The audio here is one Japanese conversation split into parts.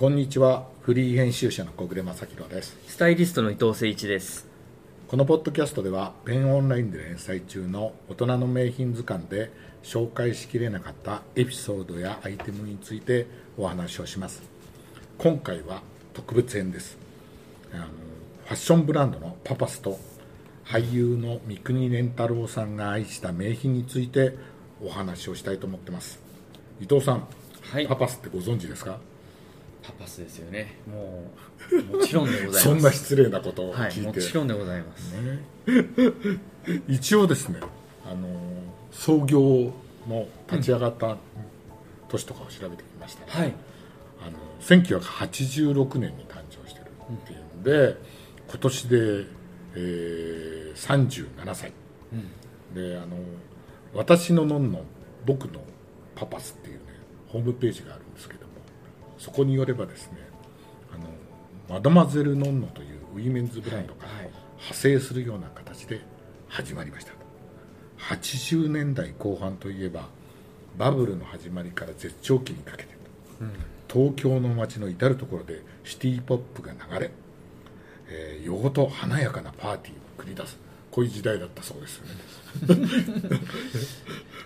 こんにちは。フリー編集者の小暮正弘です。スタイリストの伊藤誠一です。このポッドキャストではペンオンラインで連載中の大人の名品図鑑で紹介しきれなかったエピソードやアイテムについてお話をします。今回は特別編です。あのファッションブランドのパパスと俳優の三國連太郎さんが愛した名品についてお話をしたいと思ってます。伊藤さん、はい。パパスってご存知ですか？パパスですよね。もうもちろんでございます。そんな失礼なことをはい聞いて、もちろんでございます、一応ですねあの創業の立ち上がった年とかを調べてみましたら、はい。あの1986年に誕生してるっていうんで、今年で、えー37歳、であの「私ののんのん僕のパパス」っていうねホームページがあるんですけどもそこによればですねあのマドマゼル・ノンノというウィメンズブランドからはい。はい派生するような形で始まりました。80年代後半といえばバブルの始まりから絶頂期にかけて、東京の街の至る所でシティポップが流れ、えー、夜ごと華やかなパーティーを繰り出すこういう時代だったそうです。よ ね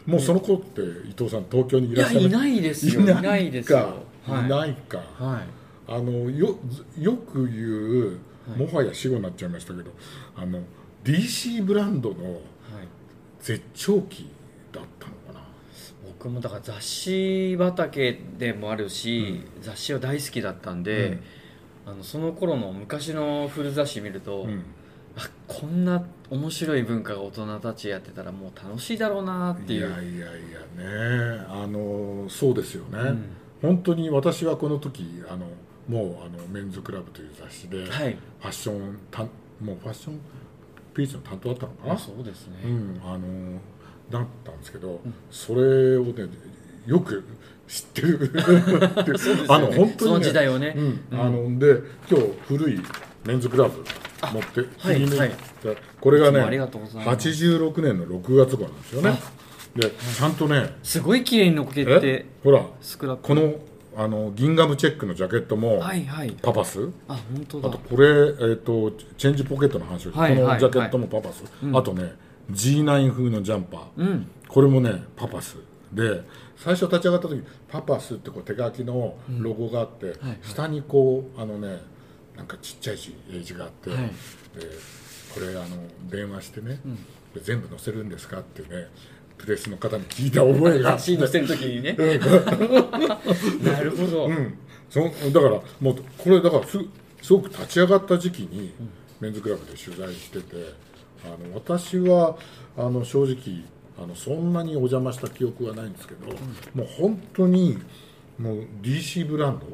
もうその頃って伊藤さん東京にいいらっしゃる？やいないですよ。いないですか。よないか、はい。あのよよく言うもはや死語になっちゃいましたけど、あの DC ブランドのはい。絶頂期だったのかな。僕もだから雑誌畑でもあるし、雑誌は大好きだったんで、あのその頃の昔の古雑誌見ると、うん。あこんな面白い文化が大人たちやってたらもう楽しいだろうなっていう。いやいやいやね。あのそうですよね、うん本当に私はこの時あのもうあのメンズクラブという雑誌で、はい。ファッションたもうファッションページの担当だったのかな、あそうですね、うん、あのだったんですけど、それをねよく知ってる。あの本当に、ね、その時代をね。うんあので今日古いメンズクラブ持ってはいはい。これがねがとうございます。86年の6月号なんですよねでちゃんとねすごい綺麗にのっけえ？てほらこのあのギンガムチェックのジャケットもはいはい。パパス、あ本当だ。あとこれ、えー、とチェンジポケットの話はいはいこのジャケットもパパス、あとね G9 風のジャンパー、うん。これもねパパス。で最初立ち上がった時パパスってこう手書きのロゴがあって、はい下にこうあのねなんかちっちゃい字英字があって、はい。でこれあの電話してね、全部載せるんですかってねプレスの方に聞いた覚えがあって雑誌載せるときにねなるほど、うん、そだからもうこれだからすすごく立ち上がった時期にメンズクラブで取材しててあの私はあの正直あのそんなにお邪魔した記憶はないんですけど、もう本当にもう DC ブランド、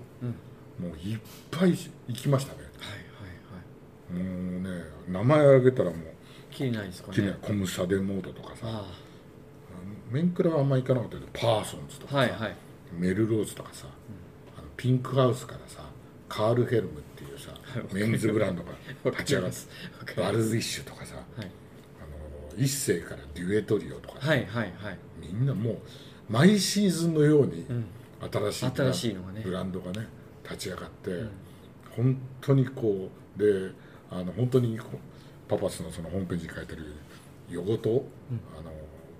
もういっぱい行きましたね。はいはいはい。もうね名前挙げたらもうきりないですかきれい。ねなコムサデモードとかさ。あメンクラはあんま行かなかったけどパーソンズとかさ、あはいはい。メルローズとかさ、あのピンクハウスからさカール・ヘルムっていうさ メンズブランドが立ち上がってバルズイッシュとかさ、はい。あの一世からデュエトリオとかさ、はいはいはい。みんなもう毎シーズンのようにん。新しい新しいのがね。ブランドがね立ち上がって、本当にこうであの本当にこうパパスのそのホームページに書いてある夜ごと、あの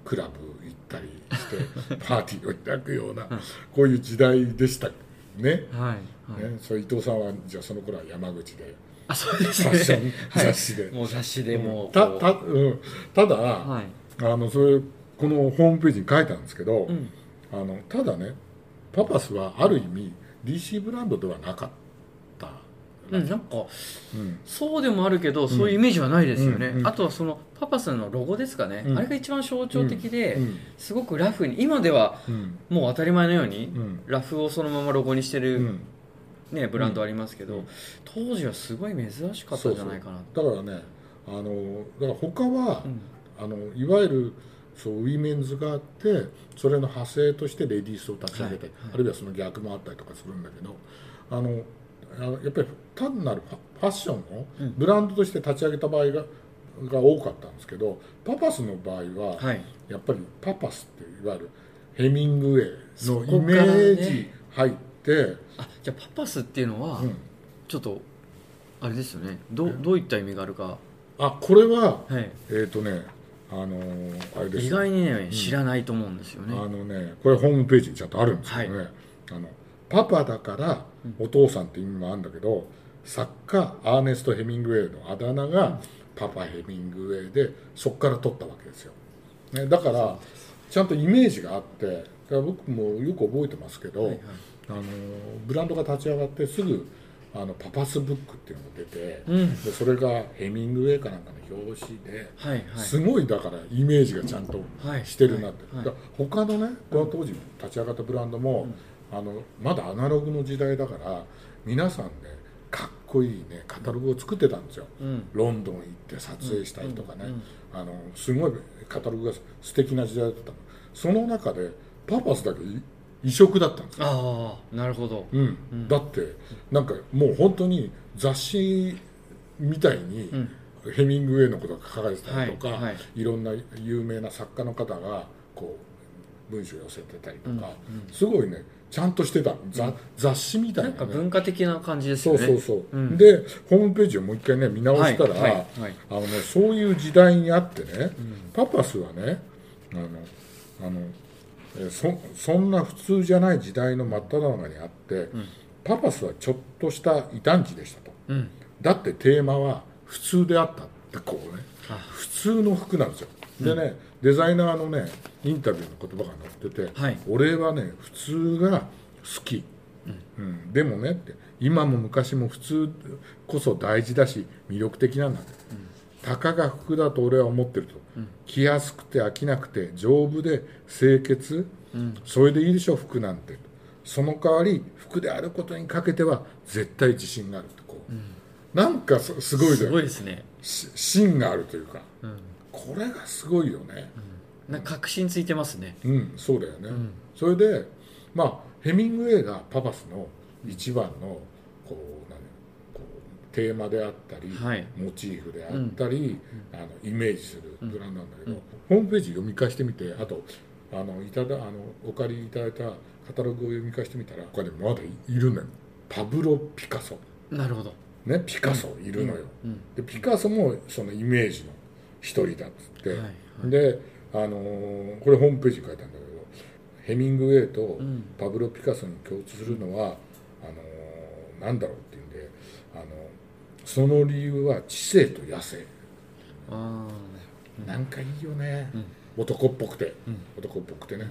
クラブ行ったりしてパーティーを開くような、こういう時代でしたね。はいはい。ね、そう伊藤さんはじゃあその頃は山口であそうですファッションね 雑誌で、もう雑誌でもうたたうん、ただ、はい。あのそれこのホームページに書いたんですけど、ん。あのただねパパスはある意味 DC ブランドではなかった、うん、なんかうん。そうでもあるけど、そういうイメージはないですよね、うん。うん。あとはそのパパスのロゴですかね、うん。あれが一番象徴的で、うん。すごくラフに今ではうん。もう当たり前のように、うん。ラフをそのままロゴにしてる、うん。ね、ブランドありますけど、うん。当時はすごい珍しかったんじゃないかなだからねあのだから他は、うん。あのいわゆるそうウィメンズがあってそれの派生としてレディースを立ち上げて、はいはいあるいはその逆もあったりとかするんだけどあのやっぱり単なるファッションをうん。ブランドとして立ち上げた場合がが多かったんですけどパパスの場合は、はい。やっぱりパパスっていわゆるヘミングウェイのイメージ入って、あじゃあパパスっていうのは、うん。ちょっとあれですよね。どうどういった意味があるか、あこれははい、えっ、とねあのーあれです意外にね、ん。知らないと思うんですよね。あのねこれホームページにちゃんとあるんですけどね、あのパパだからお父さんって意味もあるんだけど、作家アーネスト・ヘミングウェイのあだ名がパパヘミングウェイでそこから取ったわけですよ、ね、だからちゃんとイメージがあって僕もよく覚えてますけど、はいはい。あのブランドが立ち上がってすぐあのパパスブックっていうのが出て、うん。でそれがヘミングウェイかなんかの表紙で、はいはい。すごいだからイメージがちゃんとはい。してるなって、はいだから他のねこの当時立ち上がったブランドも、あのまだアナログの時代だから皆さんねかっこいいねカタログを作ってたんですよ、うん。ロンドン行って撮影したりとかね、うんうんあのすごいカタログが素敵な時代だった。のその中でパパスだけい異色だったんですよ。ああなるほど。うん。うん。だってなんかもう本当に雑誌みたいに、うん。ヘミングウェイのことが書かれてたりとか、はいはい。いろんな有名な作家の方がこう文章を寄せてたりとか、すごいねちゃんとしてた。ざ雑誌みたいななんねか文化的な感じですそうよね。そうそう、う。ん。でホームページをもう一回ね見直したら、はいはいはい。あのね、そういう時代にあってね、パパスはねあのあのえーそそんな普通じゃない時代の真っ只中にあって、パパスはちょっとした異端児でしたと。うん。だってテーマは普通であったってこうね。あ。普通の服なんですよ。でね、デザイナーのねインタビューの言葉が載ってて、はい。俺はね普通が好き、うん。でもねって今も昔も普通こそ大事だし魅力的なんだって、たかが服だと俺は思ってると、着やすくて飽きなくて丈夫で清潔、それでいいでしょ服なんて。その代わり服であることにかけては絶対自信があるってこう、なんかすすごいだすよごいですね。し芯があるというか。うんこれがすごいよね。なんか確信ついてますね。うん、そうだよね、ん。それでまあヘミングウェイがパパスの一番のこう何こうテーマであったり、はい。モチーフであったり、あのイメージするブランドなんだけど、ホームページ読み返してみてあとあのいただあのお借りいただいたカタログを読み返してみたら他にまだいるのよ。パブロ・ピカソ。なるほど。ねピカソいるのよ、うん。でピカソもそのイメージの一人だっつって、はいはい。で、あのーこれホームページに書いてあるんだけどヘミングウェイとん。パブロ・ピカソに共通するのは、あのーなんだろうっていうんで、あのその理由は知性と野生、あなんかいいよね、うん。男っぽくて、うん。男っぽくてね、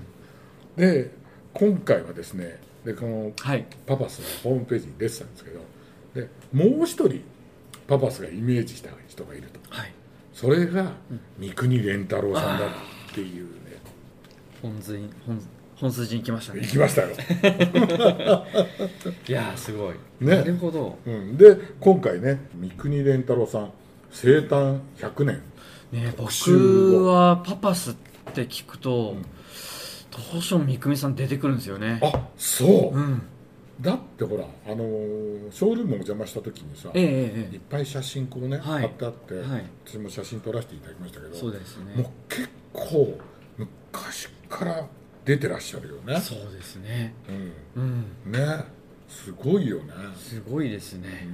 で今回はですねでこのパパスのホームページに出てたんですけどでもう一人パパスがイメージした人がいると。はいそれが三國連太郎さんだっていうね。本筋本本筋に来ましたね。行きましたよ、いやーすごい。ね。なるほど。うん、で今回ね三國連太郎さん生誕100年。ね特集はパパスって聞くと、どうしても三國さん出てくるんですよね。あそう、うんだってほらあのーショールームお邪魔した時にさ、ええええ。いっぱい写真こうね、はい。貼ってあって、はい。私も写真撮らせていただきましたけどそうですね。もう結構昔から出てらっしゃるよね。そうですね。うん。うん。ね。すごいよね、すごいですね。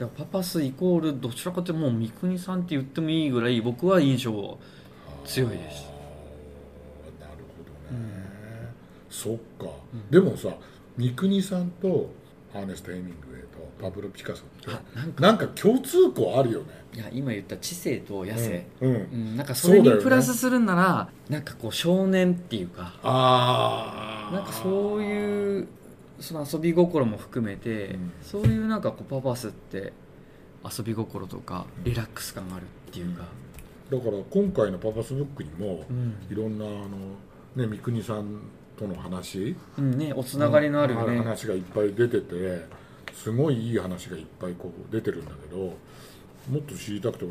うん。パパスイコールどちらかというともう三國さんって言ってもいいぐらい僕は印象強いです。なるほどね、そっか、でもさ三國さんとアーネスト・ヘミングウェイとパブロ・ピカソってあなんか。なんか共通項あるよね。いや今言った知性と野生、うん、うん。うんなんかそれにプラスするんなら、なんかこう少年っていうかああなんかそういうその遊び心も含めて、うん。そういうなんかこうパパスって遊び心とかリラックス感があるっていうか、だから今回のパパスブックにも、うん。いろんなあのね三國さんとの話？うんね、おつながりのあるね、話がいっぱい出ててすごいいい話がいっぱいこう出てるんだけどもっと知りたくて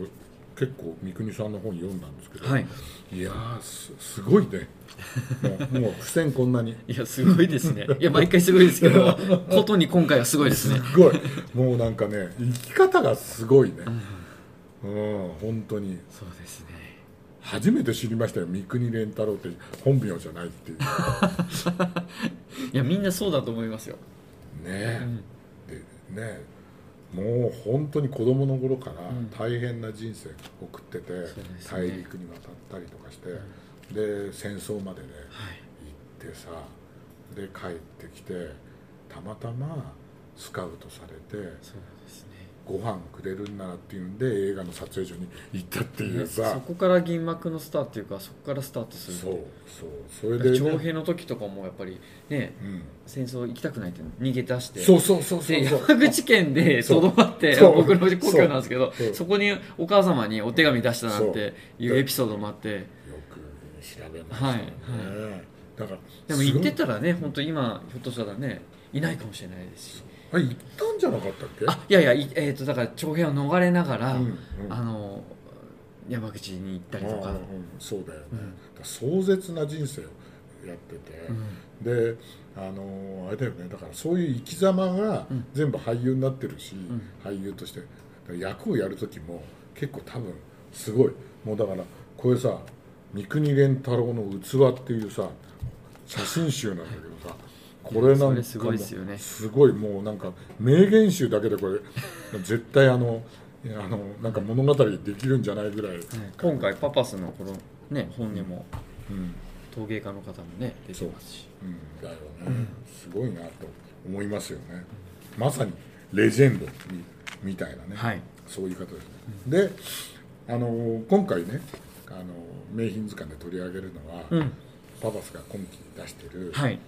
結構三國さんの本読んだんですけど、はい。いやーすすごいね。もう付箋こんなに。いやすごいですね。いや毎回すごいですけどことに今回はすごいですね。すごい。もうなんかね生き方がすごいね。うん本当に。そうですね初めて知りましたよ。三國連太郎って。本名じゃないっていう。いやみんなそうだと思いますよ、ね。うん。でね。もう本当に子供の頃からん。大変な人生送ってて、ですね。大陸に渡ったりとかして、で戦争までねはい。行ってさで帰ってきてたまたまスカウトされてそうですねご飯くれるんならっていうんで映画の撮影所に行ったっていうねそさ、こから銀幕のスターっていうかそこからスタートするそうそう。それで、ね。徴兵の時とかもやっぱりねうん、戦争行きたくないって逃げ出して。そうそうそうそうでそう。山口県でとどまって僕の故郷なんですけどそこにお母様にお手紙出したなんていそう。うエピソードもあって。よく調べましたね、はいだからでも行ってすたらね本当今ひょっとしたらねいないかもしれないですしあ行ったんじゃなかったっけ？あいやいやいえー、とだから徴兵を逃れながら、うんうん。あの山口に行ったりとか。うんうんそうだよね、壮絶な人生をやってて、うん。であのあれだよね。だからそういう生き様がうん。全部俳優になってるし、ん。俳優として。役をやる時も結構多分すごい。もうだからこれさ三國連太郎の器っていうさ写真集なんだけどさこれなんすごいですよねすごいもうなんか名言集だけでこれ絶対あのあのなんか物語できるんじゃないぐらい、今回パパスのこのね本にもうん。陶芸家の方もね出てますし。う。ん、だよね、すごいなと思いますよね、まさにレジェンドみみたいなね、はい。そういう方ですね、であの今回ねあの名品図鑑で取り上げるのは、うん。パパスが今期出してる、はい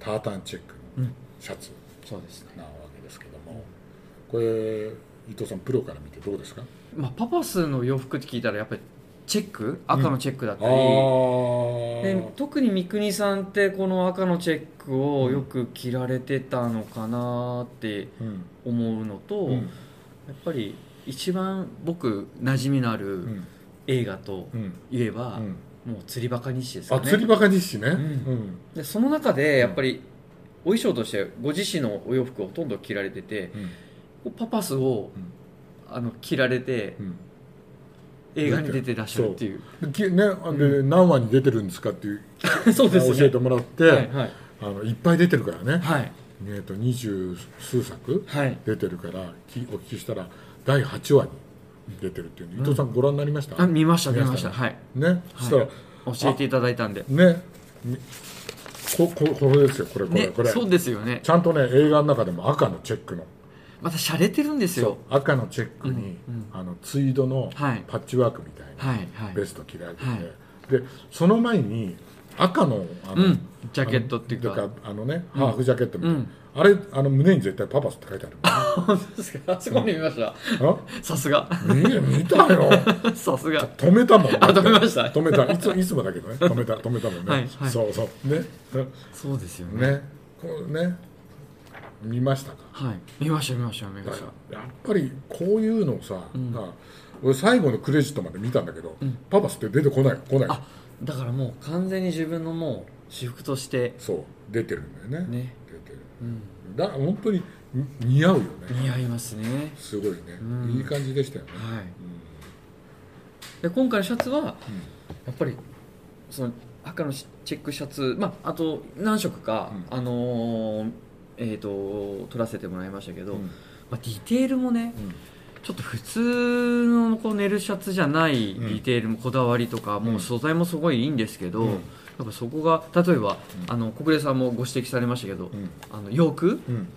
タータンチェックシャツそうですね。なわけですけども、これ伊藤さんプロから見てどうですか？まあパパスの洋服って聞いたらやっぱりチェック？赤のチェックだったあり、ー。で特に三國さんってこの赤のチェックをよく着られてたのかなってうん。思うのと、うん。やっぱり一番僕馴染みのあうるん。映画とうん。いえば、うんもう釣りバカ日誌ですよね。あ釣りバカ日誌ね、ん。うん。でその中でやっぱりお衣装としてご自身のお洋服をほとんど着られててうん。パパスを、あの着られてうん。映画に出てらっしゃるっていう。ね、で何話に出てるんですかっていう そうですね。教えてもらって、はいはい。あのいっぱい出てるからね、はい。えー、と二十数作はい。出てるからきお聞きしたら第8話に出てるっていうの、伊藤さんご覧になりました？あ見ました見まね。した。はい。ねそしたら、教えていただいたんで。ねみこここれですよこれこれ、ねこれ。そうですよね。ちゃんとね映画の中でも赤のチェックの。また洒落てるんですよ。赤のチェックに、あのツイードのはい。パッチワークみたいな、はいはい。ベスト着られてて、はい。でその前に赤のあの、うん。ジャケットっていうか。あのね、ハーフジャケットみたいな、うんあれあの胸に絶対パパスって書いてある。本当ですか？あそこに見ました。あさすが。見見たよ。さすが。止めたもん。あ止めました？止めた。いついつもだけどね。止めた 止めたもんね、はいはい。そうそう。ね。そうですよね。ね。こうね。見ましたか？はい。見ました見ました見ました。らやっぱりこういうのさ、ん。だから俺最後のクレジットまで見たんだけど、ん。パパスって出てこない来ないあだからもう完全に自分のもう私服としてそう。出てるんだよね。ね、出てる。うん、だから本当にに似合うよね。似合いますね。すごいね、うん。いい感じでしたよね、はい。で今回のシャツはやっぱりその赤のチェックシャツ、まあ、あと何色か、うあのーえー、と撮らせてもらいましたけど、うん。まあ、ディテールもねうん。ちょっと普通のこう寝るシャツじゃないディテールもこだわりとか、もう素材もすごいいいんですけど、うんなんかそこが例えば、うん。あの小暮さんもご指摘されましたけど、うん。あの洋服うん。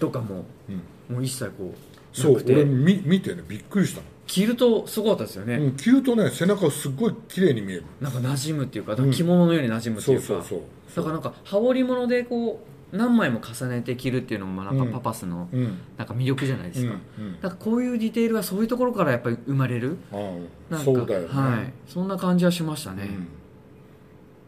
とかもうん。もう一切こうそうなくて。俺見見てねびっくりしたの、着るとすごかったですよね、うん、着るとね背中すっごい綺麗に見える。なんか馴染むっていうかうん。着物のように馴染むっていうか、そうそうそう。だからなんか羽織物でこう何枚も重ねて着るっていうのもなんかうん。パパスのうん。なんか魅力じゃないですか、うんうん。なんかこういうディテールはそういうところからやっぱり生まれる？ああなんかそうだよね、はい、そんな感じはしましたね、うん、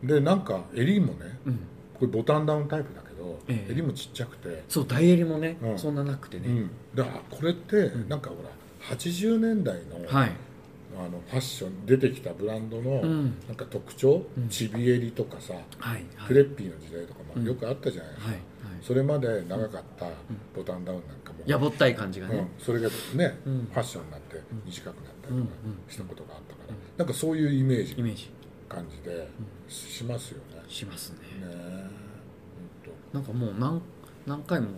でなんか襟もねうん。これボタンダウンタイプだけど、ええ。襟もちっちゃくて、そう大襟もね、うん。そんななくてね、うん、だからこれってん。なんかほら80年代の,、はい。あのファッション出てきたブランドのうん。なんか特徴、うん。ちび襟とかさはいフレッピーの時代とかうん。もよくあったじゃない。ですか、はいはい。それまで長かったボタンダウンなんかもやぼったい感じがね、うん、それがね、うん。ファッションになって短くなったりうんとかしたことがあったから、なんかそういうイメージ。イメージ感じでしますよね。しますね。ね。なんかもう何何回も。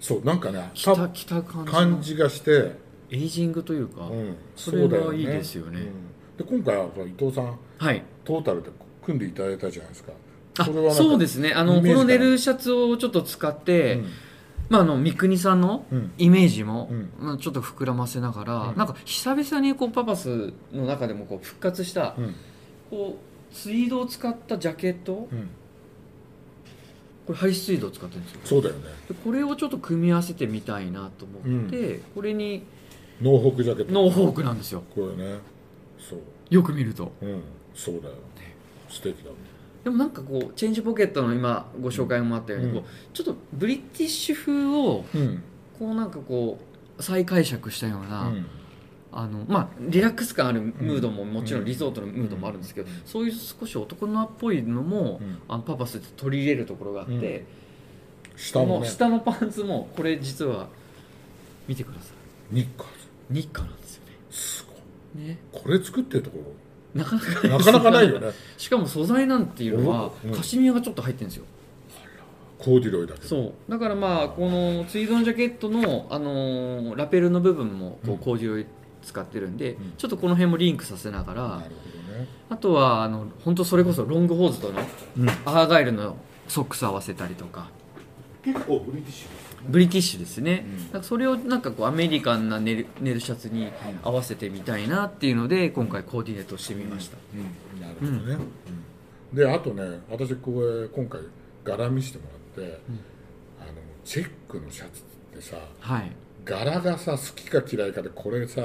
そうなんかね来た来た感じの。感じがして、エイジングというか、うん、それがいいですよね。うん。で今回は伊藤さんはい。トータルで組んでいただいたじゃないですか。あそうですね。あのこのネルシャツをちょっと使って、うん。まあ、あの三国さんのうん。イメージも、うん。まあ、ちょっと膨らませながら、うん。なんか久々にこうパパスの中でもこう復活した、うんこうツイードを使ったジャケット？うん。これハリスツイードを使ってるんですよ。そうだよね。でこれをちょっと組み合わせてみたいなと思って、これにノーホークジャケット。ノーフォークなんですよ。これね。そう。よく見ると。うん。そうだよ。素敵だねでもなんかこうチェンジポケットの今ご紹介もあったように、うん。こうちょっとブリティッシュ風をうん。こうなんかこう再解釈したような、うんあのまあ、リラックス感あるムードももちろうん。んリゾートのムードもあるんですけど、うん。そういう少し男のっぽいのも、うん。あのパパスって取り入れるところがあって、こ下もね。の下のパンツもこれ実は見てくださニッカーズいニッカなんですよね。すごい。ね。これ作ってるとこなかなかろなかなかないよね。しかも素材なんていうのはうん。カシミヤがちょっと入ってるんですよ。コーディロイだけど。そう。だからまあこのツイードのジャケットの、あのーラペルの部分もこうん。うコーディロイ使ってるんで、うん。ちょっとこの辺もリンクさせながら、あとはあの本当それこそロングホーズとのうん。アーガイルのソックス合わせたりとか。結構ブリティッシュブリティッシュですね、うん。それをなんかこうアメリカンなネルネルシャツに合わせてみたいなっていうので今回コーディネートしてみました、うん、なるほどね、うん。であとね私これ今回柄見せてもらって、あのチェックのシャツってさはい柄がさ好きか嫌いかでこれさ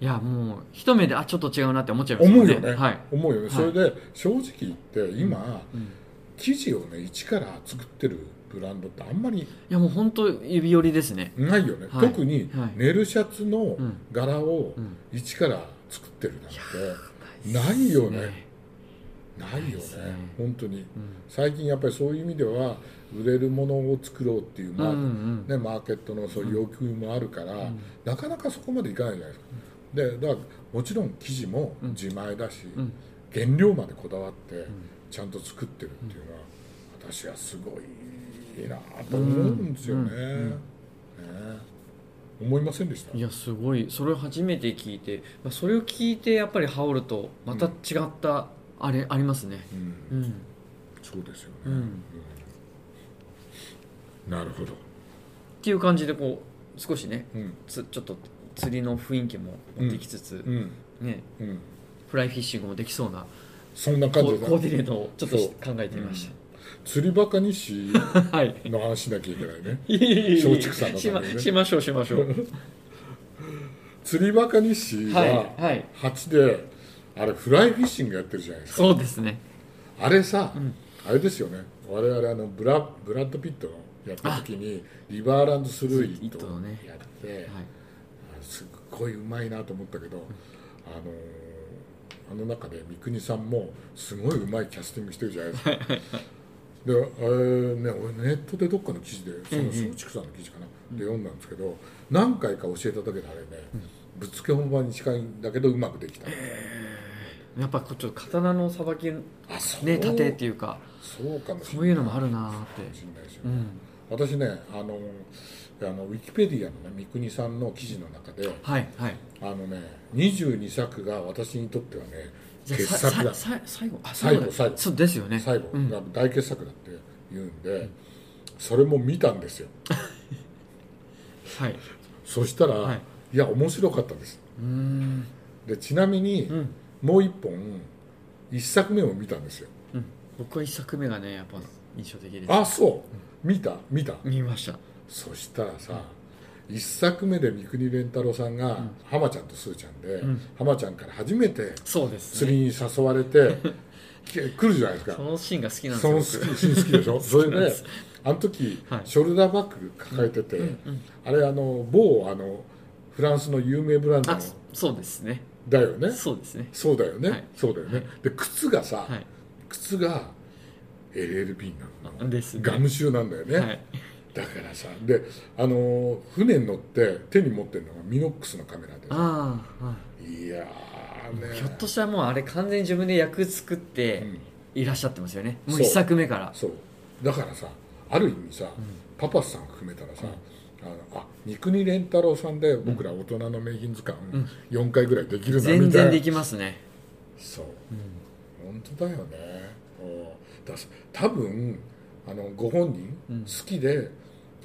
いやもう一目であちょっと違うなって思っちゃいます思うよね、はい、思うよね、はい。それで正直言って今、うん。生地をね一から作ってるブランドってあんまりいやもう本当指折りですね。ないよね、はい。特にはい。ネルシャツのん。柄をうん。一から作ってるなんてないよね。ないよね。ね。本当に。うん。最近やっぱりそういう意味では売れるものを作ろうっていう、まあうんうん。ね、マーケットのそういう要求もあるから、ん。なかなかそこまでいかないじゃないですか、でだからもちろん生地も自前だし、うん。原料までこだわってちゃんと作ってるっていうのは、私はすごいなと思うんですよね,、うん。ね。思いませんでした？いやすごい。それを初めて聞いてまあそれを聞いてやっぱり羽織るとまた違ったあれありますね。うん。うん。そうですよね、うん。うんなるほど、っていう感じでこう少しねうん。つちょっと釣りの雰囲気も持ってきつつ、うん。ね。うん、フライフィッシングもできそうなそんなコ感じコーディネートをちょっと考えてみまし釣りバカ日誌た、はい。の話しなきゃいけないね。いえい松竹さんのね。しましょうしましょう。釣りバカ日誌はいがはい。8であれフライフィッシングやってるじゃないですか。そうですね。あれさ、ん。あれですよね。我々あのブラブラッド・ピットのやった時にリバーランド・スルーイットをやって、はい。あすっごいうまいなと思ったけど、あのーあの中で三國さんもすごいうまいキャスティングしてるじゃないですか。で、あれね、俺ネットでどっかの記事でそのうん。うん松竹さんの記事かな、で読んだんですけど何回か教えただけであれね、ぶっつけ本番に近いんだけどうまくできた、やっぱちょっと刀のさばきね盾っていうかそうかもしれない。そういうのもあるなーっかもてしれないですよね、うん私ねあのあのウィキペディアのね三國さんの記事の中ではいはい。あのね22作が私にとってはね傑さ作だ最後。あ最後最後。そうですよね。最後。うん。が大傑作だって言うんで、それも見たんですよ。はい。そしたら、はい。い、や面白かったです。うーん。でちなみに、うん。もう一本一作目も見たんですよ。うん。僕は一作目がねやっぱ印象的です。あそう見た？見た？見ました。そしたらさ、一作目で三國連太郎さんが、浜ちゃんとすーちゃんで、ん。浜ちゃんから初めてそうです釣ねりに誘われて、き 来るじゃないですか。そのシーンが好きなんですそよのシーン好きでしょ？それであの時、はい。ショルダーバッグ抱えてて、あれあの某あのフランスの有名ブランドのあそうですね。だよね。そうですね。そうだよね、はい。そうだよね、はいで靴がさ、はい。靴が LLB なのですね。ガムシューなんだよね、はい。だからさであの船に乗って手に持ってるのがミノックスのカメラでああ、はい。やーね。ひょっとしたらもうあれ完全に自分で役作ってうん。いらっしゃってますよね、もう。そう一作目から。そう。だからさある意味さ、パパスさん含めたらさ、あのあ三国連太郎さんで僕ら大人の名品図鑑4回ぐらいできるなみたいな、全然できますね。そう、本当だよねうんだからさ多分あのご本人うん。好きで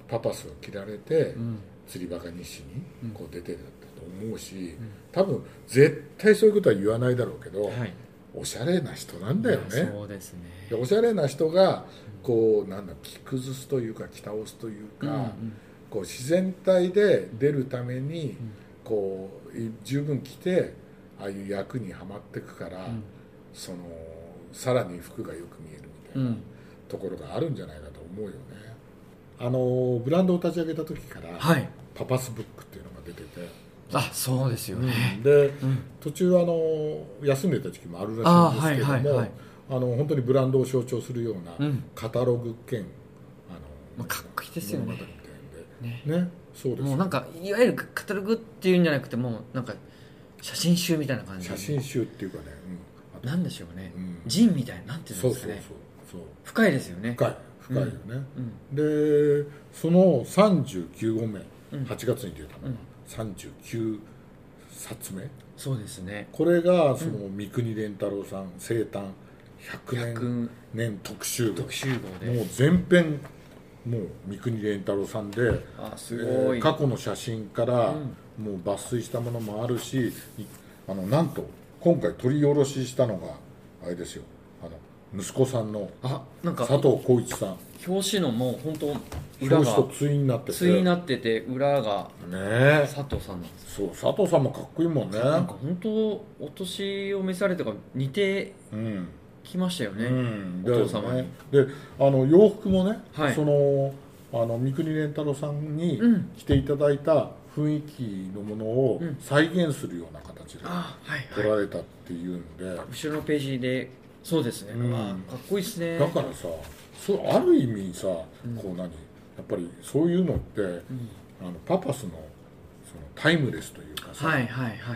パパスを着られて、うん。釣りバカ日誌にこう出てるんだと思うし、多分絶対そういうことは言わないだろうけど、はい。おしゃれな人なんだよね。そうですね。でおしゃれな人がこうなんだ着崩すというか着倒すというか、うんうん。こう自然体で出るためにこうい十分着てああいう役にはまっていくから、ん。そのさらに服がよく見えるところがあるんじゃないかと思うよね。あのブランドを立ち上げた時から、はい。パパスブックっていうのが出てて、あそうですよね、でうん。途中あの休んでた時期もあるらしいんですけどもあ、あはいはいはい。の本当にブランドを象徴するようなうん。カタログ兼、あのまあかっこいいですよね。ねねそうで。すもうなんかいわゆるカタログっていうんじゃなくてもうなんか写真集みたいな感じ写真集っていうかね、うんなんでしょうね、うんジンみたいななんていうんそうそうそうですかねそう。深いですよね。深い深いよね、うんでその39号目、うん。8月に出たのがうん。39冊目。そうですね。これがその三國連太郎さん生誕100年100年特集号。特集号で。もう全編もう三國連太郎さんであすえごい、ー過去の写真からうん。もう抜粋したものもあるしいあのなんと今回取り下ろししたのがあれですよ息子さんのあなんか佐藤浩一さん。表紙のもう本当裏表紙とが対になってて。対になってて裏がね。え佐藤さんなんですそう佐藤さんもかっこいいもんね。なんか本当お年を召されてから似てうん。きましたよね、うん、お父様に。であの洋服もね、はい。そのあの三國連太郎さんにうん。着ていただいた雰囲気のものをうん。再現するような形であはい撮はい。られたっていうんで、後ろのページでそうですね、うん。かっこいいですね。だからさそうある意味さ、こう何やっぱりそういうのって、うん。あのパパスのそのタイムレスというかさ、はいはいはい。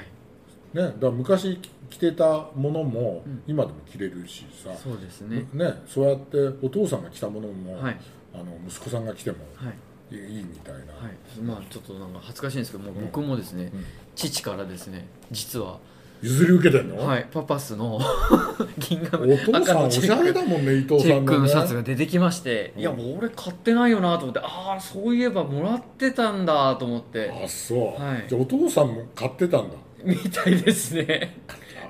ね、だから昔着てたものもうん。今でも着れるしさ、そうですね。ね、そうやってお父さんが着たものも、はい。あの息子さんが着てもはい。いみたいな、はい。まあちょっとなんか恥ずかしいんですけども、僕もですね、うん。父からですね実は譲り受けてんの、はいパパスの 銀河お父さんおしゃれだもんね伊藤チェックさんのねのシャツが出てきまして、うん。いやもう俺買ってないよなと思ってああそういえばもらってたんだと思って。あそう、はい。じゃあお父さんも買ってたんだ。みたいですね。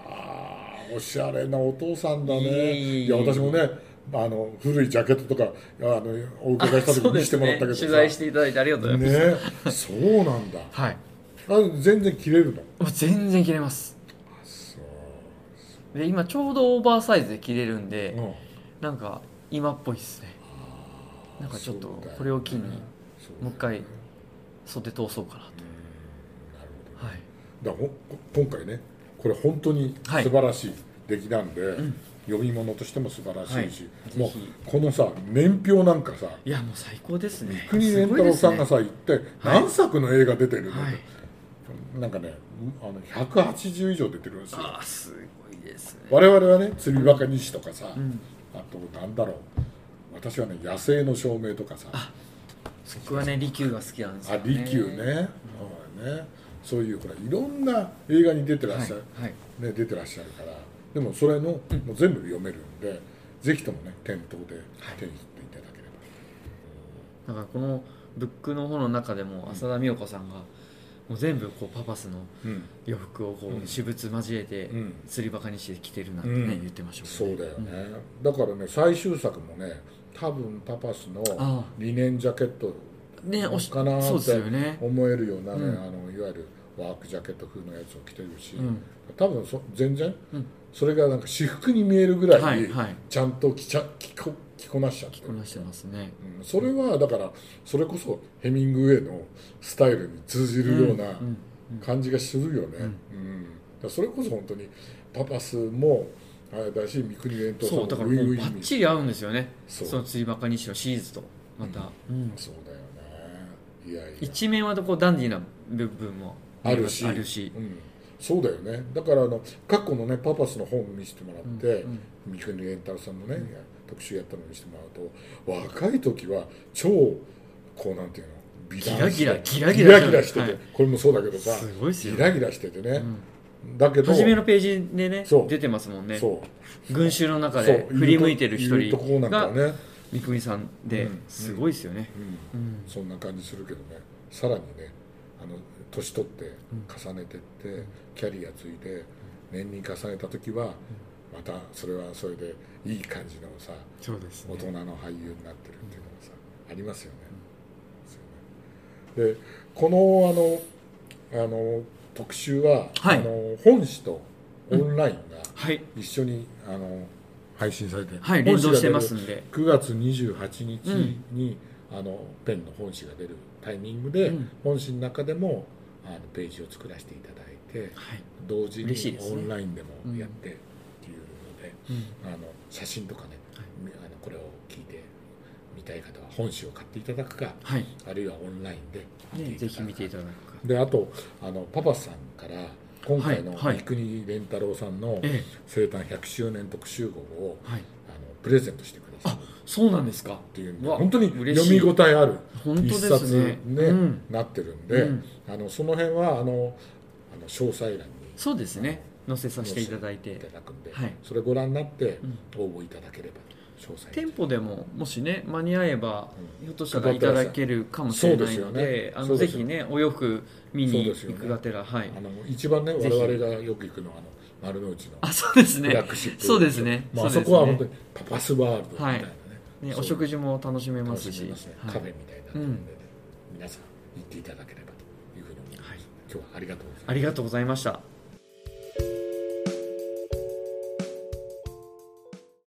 あーおしゃれなお父さんだね。いや私もねあの古いジャケットとかあのお伺いした時に見せてもらったけどさ。取材していただいてありがとうございます、ね。そうなんだ。はい。あ全然着れるの？全然着れますで今ちょうどオーバーサイズで着れるんで、うん。なんか今っぽいですね。なんかちょっとこれを機にもう一回袖通そうかなと。はい。だほん今回ねこれ本当にはい。素晴らしい出来なんで、ん。読み物としても素晴らしいし、はい。もうこのさ年表なんかさいやもう最高ですね。国連太郎さんがすさ、言って何作の映画出てるの、はいなんかねあの180以上出てるんですよ。ごいですねあーすごいですね。我々はね釣りバカ西とかさ、うん。あとなんだろう。私はね野生の照明とかさ。あ僕はね利休が好きなんですよ、ね、利休ね,、そうね。そういうほらいろんな映画に出てらっしゃる、はい、はい。ね、出てらっしゃるから。でもそれの、もう全部読めるんでぜひともね店頭で手に取っていただければ、だからこのブックの方の中でも浅田美代子さんがもう全部こうパパスのうん。洋服をこう私物交えてうん。釣りバカにして着てるなんてね、うん言ってましたそうもんねだよね、だからね最終作もね多分パパスのあリネンジャケットねおしかなって思えるようなね、うん。あのいわゆるワークジャケット風のやつを着てるし、うん。多分そ全然？うん。それがなんか私服に見えるぐらい。ちゃんと着ちゃ着こ着こなしちゃって。着こなしてますね。うん。それはだからそれこそヘミングウェイのスタイルに通じるようなうん感じがするよね、それこそ本当にパパスもあれだし三國連うん藤さんもそうだからもうバッチリ合うんですよね。そう。その釣りバカにしろシリーズとまた、うん。そうだよね。いやいや。一面はこうダンディーな部分もあるし。あるし。うん、そうだよね。だからあの過去のねパパスの本を見せてもらって、うん三國連太郎さんのね、特集やったのを見せてもらうと若い時は超こうなんていうの美男子。ギラギラギギララギラしてて、はい。これもそうだけどさすごいっすよ。ギラギラしててね、うん。だけど初めのページでね出てますもんね。そう。群衆の中で振り向いてる一人。がね、三國さんでうん。すごいですよね、うん。うん。そんな感じするけどね。さらにねあの年取って重ねてって、キャリアついて年に重ねた時はまたそれはそれでいい感じのさそうです大人の俳優になってるっていうのがさありますよね。そうね。でこのあのあの特集は、はい。あの本誌とオンラインがはい。一緒に、あの配信されて、はい連動して本誌が出るますんで。9月28日に、あのペンの本誌が出るタイミングで、うん。本誌の中でもあのページを作らせていただいてはい。同時にオンラインでもやってあの写真とかね、みあのこれを聞いて見たい方は本誌を買っていただくかはい。あるいはオンラインでねぜひ見ていだただくか。であとあのパパさんから今回の三國連太郎さんのええ。生誕100周年特集号をはい。あのプレゼントしてくださあいそうなんですか。っていう本当に読み応えある一す冊ねねうん。なってるんで、うん。あのその辺はあのあの詳細欄にそうですね載せさせていただいいてただくんで、はい。それご覧になってうん。応募いただければ詳細店舗でももしね間に合えば、うん。ひょっとしたらいただけるかもしれないのでねであのぜひねお洋服見に行くがてら、はい。あの一番ね我々がよく行くのはあの丸の内のあそうですフねそうですね。まあ、あそこは本当にパパスワールドみたいなね,、ねそう。お食事も楽しめますし。ね、はい。カフェみたいになってるんで、ね。皆さん行っていただければというふうに思います、はい。今日はありがとうございますありがとうございました